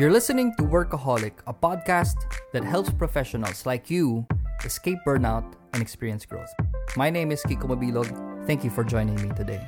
You're listening to Workaholic, a podcast that helps professionals like you escape burnout and experience growth. My name is Kiko Mabilog. Thank you for joining me today.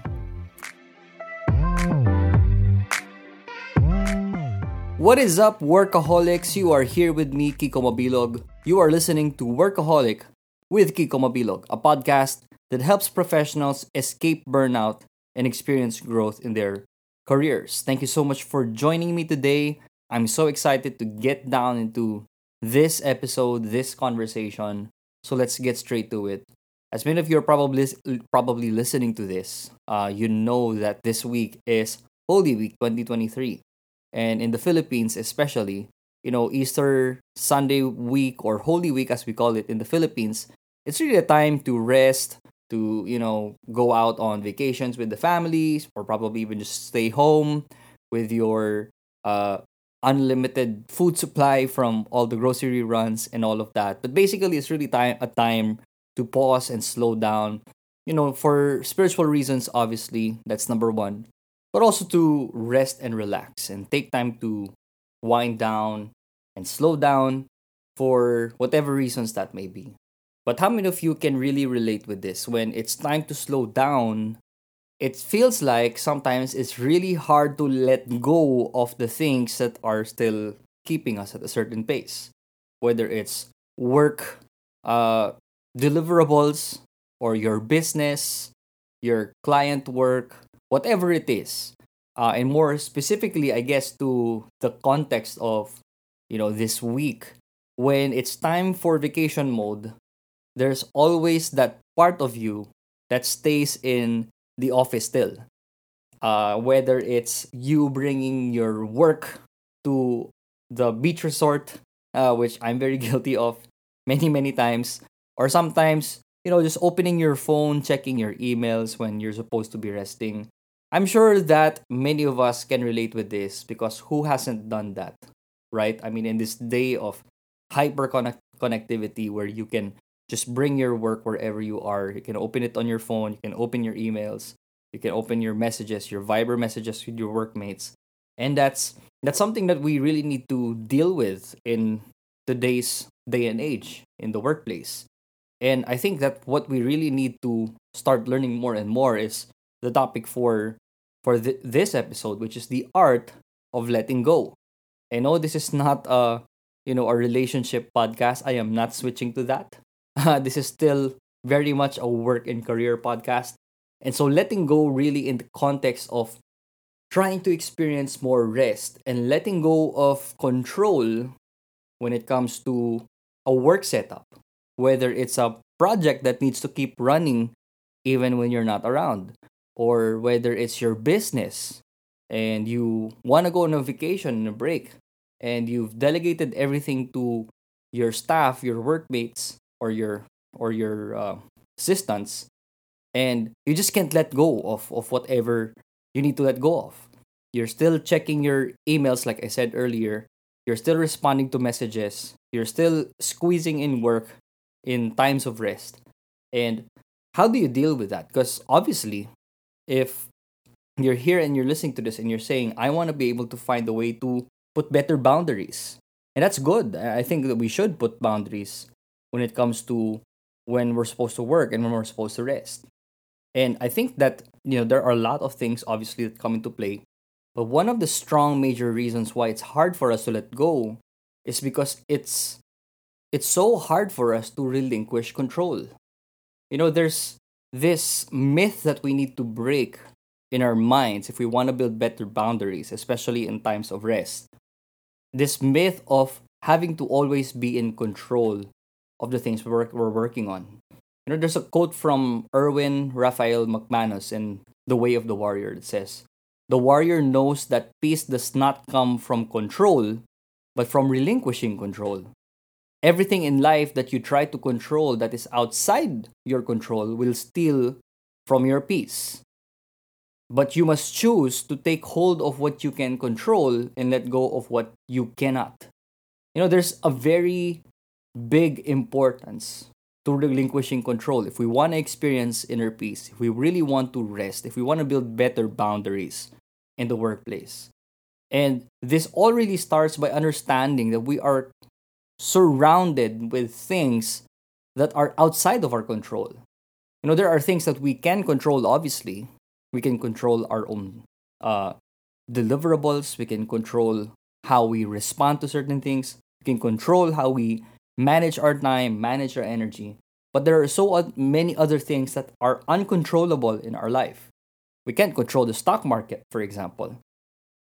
What is up, workaholics? You are here with me, Kiko Mabilog. You are listening to Workaholic with Kiko Mabilog, a podcast that helps professionals escape burnout and experience growth in their careers. Thank you so much for joining me today. I'm so excited to get down into this episode, this conversation. So let's get straight to it. As many of you are probably probably listening to this, uh, you know that this week is Holy Week 2023, and in the Philippines, especially, you know Easter Sunday week or Holy Week, as we call it in the Philippines, it's really a time to rest, to you know go out on vacations with the families, or probably even just stay home with your uh, unlimited food supply from all the grocery runs and all of that. But basically, it's really time a time to pause and slow down. You know, for spiritual reasons, obviously, that's number one. But also to rest and relax and take time to wind down and slow down for whatever reasons that may be. But how many of you can really relate with this when it's time to slow down it feels like sometimes it's really hard to let go of the things that are still keeping us at a certain pace, whether it's work uh, deliverables or your business, your client work, whatever it is. Uh, and more specifically, I guess, to the context of you know this week when it's time for vacation mode there's always that part of you that stays in the office still. Uh, whether it's you bringing your work to the beach resort, uh, which I'm very guilty of many, many times, or sometimes, you know, just opening your phone, checking your emails when you're supposed to be resting. I'm sure that many of us can relate with this because who hasn't done that, right? I mean, in this day of hyper connectivity where you can just bring your work wherever you are. You can open it on your phone, you can open your emails, you can open your messages, your Viber messages with your workmates. And that's that's something that we really need to deal with in today's day and age in the workplace. And I think that what we really need to start learning more and more is the topic for for th- this episode, which is the art of letting go. I know this is not a you know a relationship podcast. I am not switching to that. Uh, this is still very much a work and career podcast. And so letting go really in the context of trying to experience more rest and letting go of control when it comes to a work setup, whether it's a project that needs to keep running even when you're not around, or whether it's your business and you want to go on a vacation and a break and you've delegated everything to your staff, your workmates, or your or your uh, assistants and you just can't let go of, of whatever you need to let go of. You're still checking your emails like i said earlier. You're still responding to messages. You're still squeezing in work in times of rest. And how do you deal with that? Because obviously if you're here and you're listening to this and you're saying i want to be able to find a way to put better boundaries and that's good. I think that we should put boundaries when it comes to when we're supposed to work and when we're supposed to rest. And I think that, you know, there are a lot of things obviously that come into play. But one of the strong major reasons why it's hard for us to let go is because it's it's so hard for us to relinquish control. You know, there's this myth that we need to break in our minds if we want to build better boundaries, especially in times of rest. This myth of having to always be in control of the things we're, we're working on. You know, there's a quote from Erwin Raphael McManus in The Way of the Warrior that says, The warrior knows that peace does not come from control, but from relinquishing control. Everything in life that you try to control that is outside your control will steal from your peace. But you must choose to take hold of what you can control and let go of what you cannot. You know, there's a very big importance to relinquishing control. If we want to experience inner peace, if we really want to rest, if we want to build better boundaries in the workplace. And this all really starts by understanding that we are surrounded with things that are outside of our control. You know, there are things that we can control, obviously. We can control our own uh, deliverables, we can control how we respond to certain things, we can control how we manage our time, manage our energy. But there are so many other things that are uncontrollable in our life. We can't control the stock market, for example.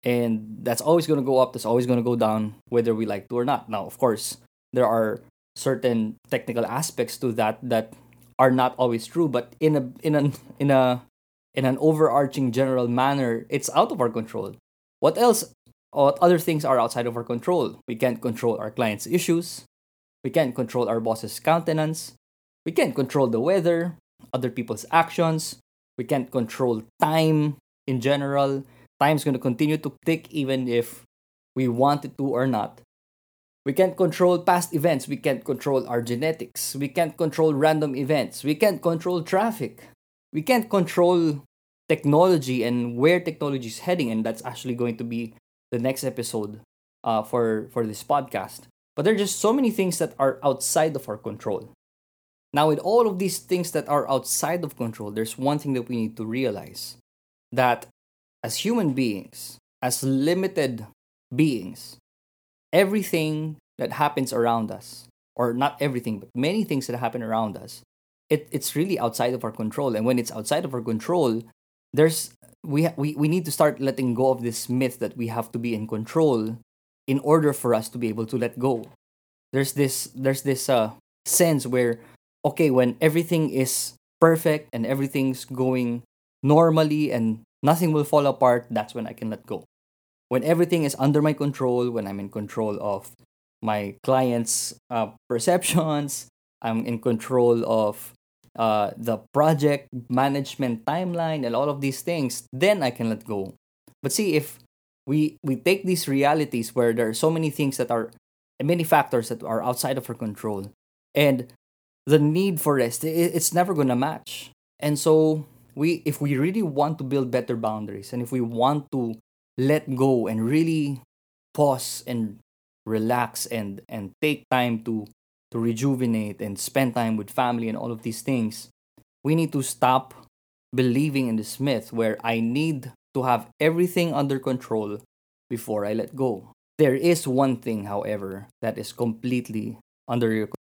And that's always going to go up, that's always going to go down, whether we like to or not. Now, of course, there are certain technical aspects to that that are not always true, but in a in an in a in an overarching general manner, it's out of our control. What else? What other things are outside of our control? We can't control our clients' issues. We can't control our boss's countenance. We can't control the weather, other people's actions. We can't control time in general. Time's going to continue to tick even if we want it to or not. We can't control past events. We can't control our genetics. We can't control random events. We can't control traffic. We can't control technology and where technology is heading. And that's actually going to be the next episode uh, for, for this podcast. But there are just so many things that are outside of our control. Now, with all of these things that are outside of control, there's one thing that we need to realize that as human beings, as limited beings, everything that happens around us, or not everything, but many things that happen around us, it, it's really outside of our control. And when it's outside of our control, there's we, we we need to start letting go of this myth that we have to be in control in order for us to be able to let go. There's this there's this uh, sense where okay, when everything is perfect and everything's going normally and nothing will fall apart, that's when I can let go. When everything is under my control, when I'm in control of my clients' uh, perceptions, I'm in control of uh, the project management timeline and all of these things, then I can let go. But see, if we we take these realities where there are so many things that are many factors that are outside of our control, and the need for rest, it's never gonna match. And so we, if we really want to build better boundaries, and if we want to let go and really pause and relax and and take time to to rejuvenate and spend time with family and all of these things, we need to stop believing in this myth where I need to have everything under control before I let go. There is one thing, however, that is completely under your control.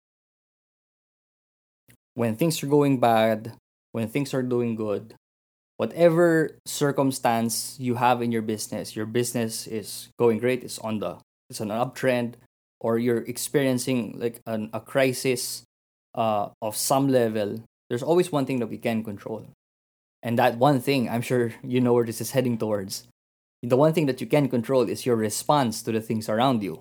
When things are going bad, when things are doing good, whatever circumstance you have in your business, your business is going great, it's on the it's on an uptrend, or you're experiencing like an, a crisis uh, of some level, there's always one thing that we can control. And that one thing, I'm sure you know where this is heading towards. The one thing that you can control is your response to the things around you.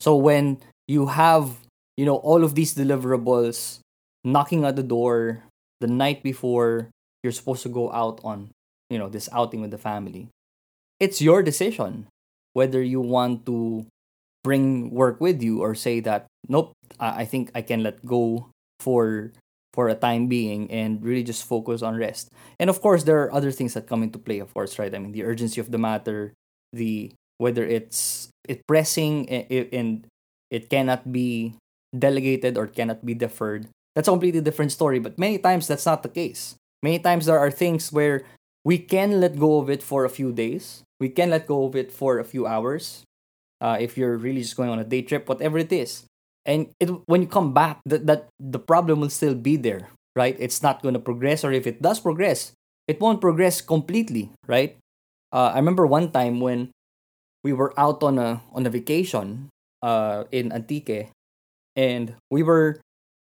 So when you have, you know, all of these deliverables knocking at the door the night before you're supposed to go out on, you know, this outing with the family, it's your decision whether you want to bring work with you or say that nope i think i can let go for for a time being and really just focus on rest. And of course there are other things that come into play of course right? I mean the urgency of the matter the whether it's it pressing and it cannot be delegated or cannot be deferred. That's a completely different story but many times that's not the case. Many times there are things where we can let go of it for a few days. We can let go of it for a few hours uh, if you're really just going on a day trip, whatever it is. And it, when you come back, that, that the problem will still be there, right? It's not going to progress, or if it does progress, it won't progress completely, right? Uh, I remember one time when we were out on a on a vacation uh, in Antique, and we were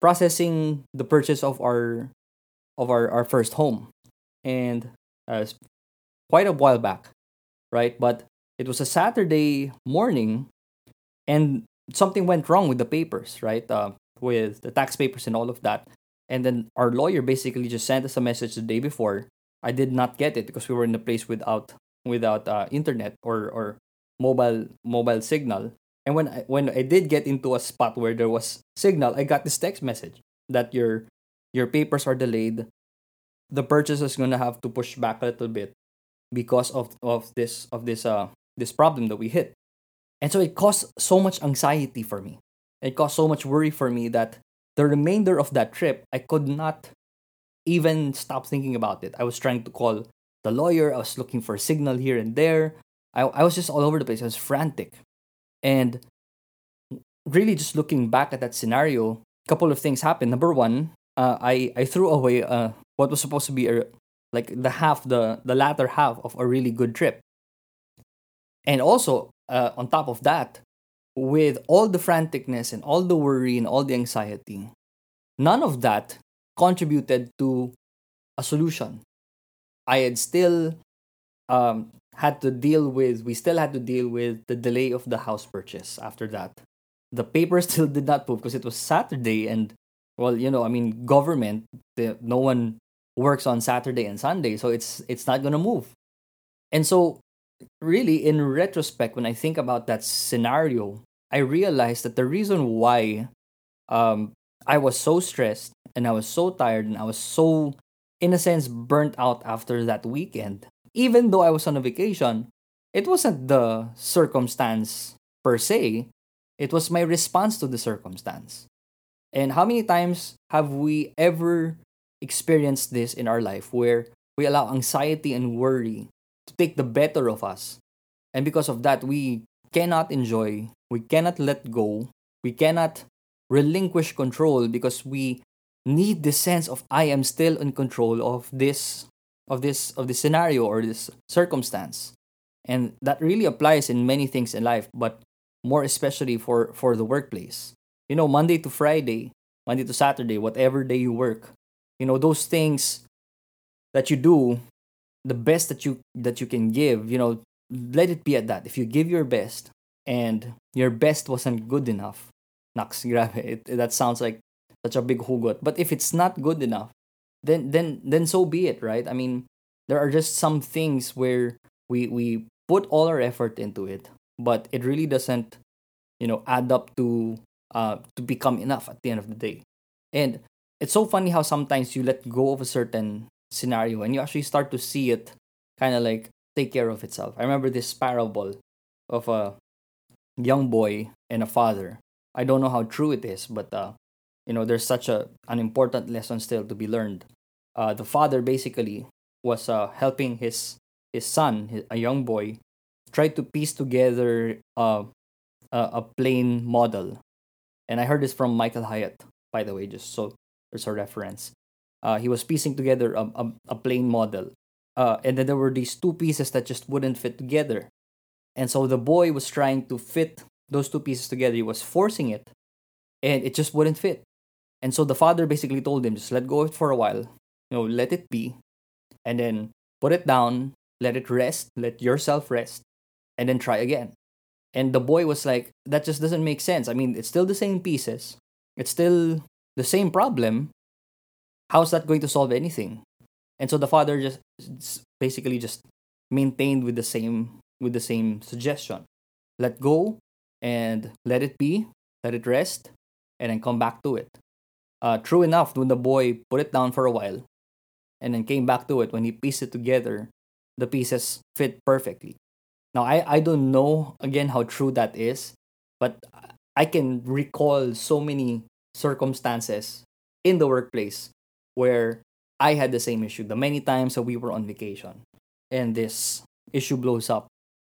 processing the purchase of our of our, our first home, and uh, quite a while back, right? But it was a Saturday morning, and something went wrong with the papers, right? Uh, with the tax papers and all of that. And then our lawyer basically just sent us a message the day before. I did not get it because we were in a place without without uh, internet or or mobile mobile signal. And when I, when I did get into a spot where there was signal, I got this text message that your your papers are delayed. The purchase is gonna have to push back a little bit because of of this of this uh this problem that we hit. And so it caused so much anxiety for me. It caused so much worry for me that the remainder of that trip, I could not even stop thinking about it. I was trying to call the lawyer, I was looking for a signal here and there. I, I was just all over the place. I was frantic. And really just looking back at that scenario, a couple of things happened. Number one, uh, I, I threw away uh, what was supposed to be a, like the half, the, the latter half of a really good trip. And also, uh, on top of that, with all the franticness and all the worry and all the anxiety, none of that contributed to a solution. I had still um, had to deal with, we still had to deal with the delay of the house purchase after that. The paper still did not move because it was Saturday and, well, you know, I mean, government, the, no one works on Saturday and Sunday, so it's it's not gonna move. And so, really, in retrospect, when I think about that scenario, I realized that the reason why um, I was so stressed and I was so tired and I was so, in a sense, burnt out after that weekend, even though I was on a vacation, it wasn't the circumstance per se, it was my response to the circumstance. And how many times have we ever experienced this in our life where we allow anxiety and worry take the better of us? And because of that, we cannot enjoy, we cannot let go, we cannot relinquish control because we need the sense of I am still in control of this of this of this scenario or this circumstance. And that really applies in many things in life, but more especially for for the workplace. You know, Monday to Friday, Monday to Saturday, whatever day you work, you know, those things that you do, the best that you that you can give, you know, let it be at that. If you give your best and your best wasn't good enough, naks, grabe, it, that sounds like such a big hugot. But if it's not good enough, then then then so be it, right? I mean, there are just some things where we we put all our effort into it, but it really doesn't, you know, add up to uh to become enough at the end of the day. And it's so funny how sometimes you let go of a certain scenario and you actually start to see it kind of like take care of itself. I remember this parable of a young boy and a father. I don't know how true it is, but uh, you know, there's such a an important lesson still to be learned. Uh, the father basically was uh, helping his his son, his, a young boy, try to piece together a, a plane model. And I heard this from Michael Hyatt, by the way, just so there's a reference. Uh, he was piecing together a, a, a plane model uh, and then there were these two pieces that just wouldn't fit together. And so the boy was trying to fit those two pieces together. He was forcing it, and it just wouldn't fit. And so the father basically told him, just let go of it for a while, you know, let it be, and then put it down, let it rest, let yourself rest, and then try again. And the boy was like, that just doesn't make sense. I mean, it's still the same pieces, it's still the same problem. How's that going to solve anything? and so the father just basically just maintained with the same with the same suggestion. Let go and let it be let it rest and then come back to it. Uh, true enough when the boy put it down for a while and then came back to it when he pieced it together the pieces fit perfectly. Now i, I don't know again how true that is but i can recall so many circumstances in the workplace where I had the same issue. The many times that we were on vacation and this issue blows up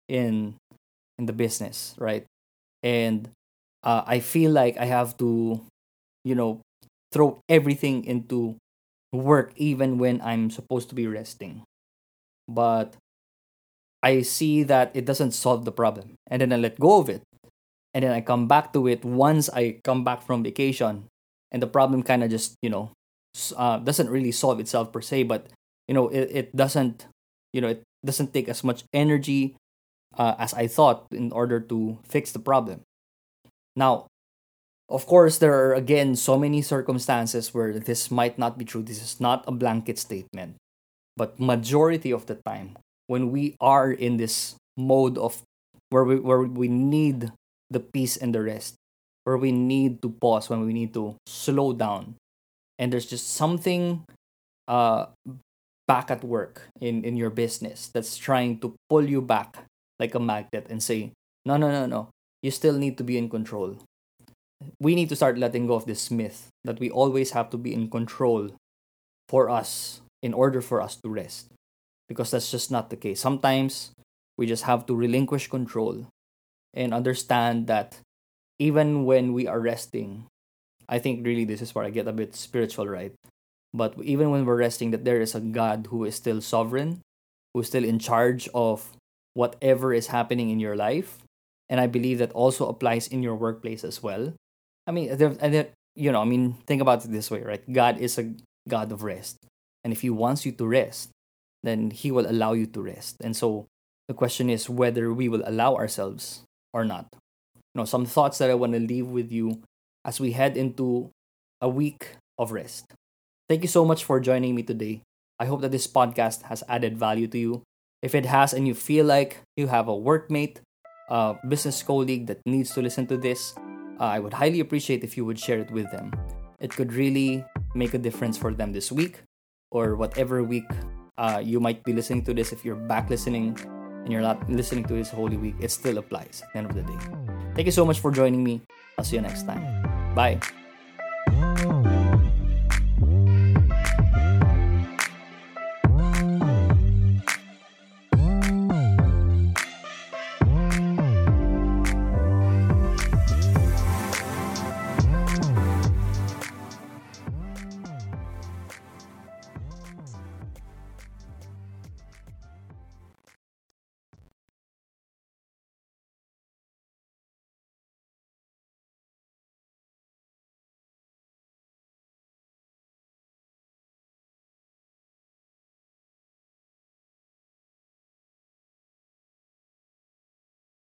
in in the business, right? And uh, I feel like I have to, you know, throw everything into work even when I'm supposed to be resting. But I see that it doesn't solve the problem. And then I let go of it. And then I come back to it once I come back from vacation. And the problem kind of just, you know, uh, doesn't really solve itself per se, but you know it, it doesn't you know it doesn't take as much energy uh, as I thought in order to fix the problem. Now, of course, there are again so many circumstances where this might not be true. This is not a blanket statement, but majority of the time, when we are in this mode of where we where we need the peace and the rest, where we need to pause, when we need to slow down, and there's just something uh back at work in in your business that's trying to pull you back like a magnet and say, no, no, no, no. You still need to be in control. We need to start letting go of this myth that we always have to be in control for us in order for us to rest. Because that's just not the case. Sometimes we just have to relinquish control and understand that even when we are resting, I think really this is where I get a bit spiritual, right? But even when we're resting, that there is a God who is still sovereign, who's still in charge of whatever is happening in your life. And I believe that also applies in your workplace as well. I mean, there, and there, you know, I mean, think about it this way, right? God is a God of rest. And if He wants you to rest, then He will allow you to rest. And so the question is whether we will allow ourselves or not. You know, some thoughts that I want to leave with you as we head into a week of rest. Thank you so much for joining me today. I hope that this podcast has added value to you. If it has, and you feel like you have a workmate, a business colleague that needs to listen to this, uh, I would highly appreciate if you would share it with them. It could really make a difference for them this week or whatever week uh, you might be listening to this. If you're back listening and you're not listening to this Holy Week, it still applies at the end of the day. Thank you so much for joining me. I'll see you next time. Bye.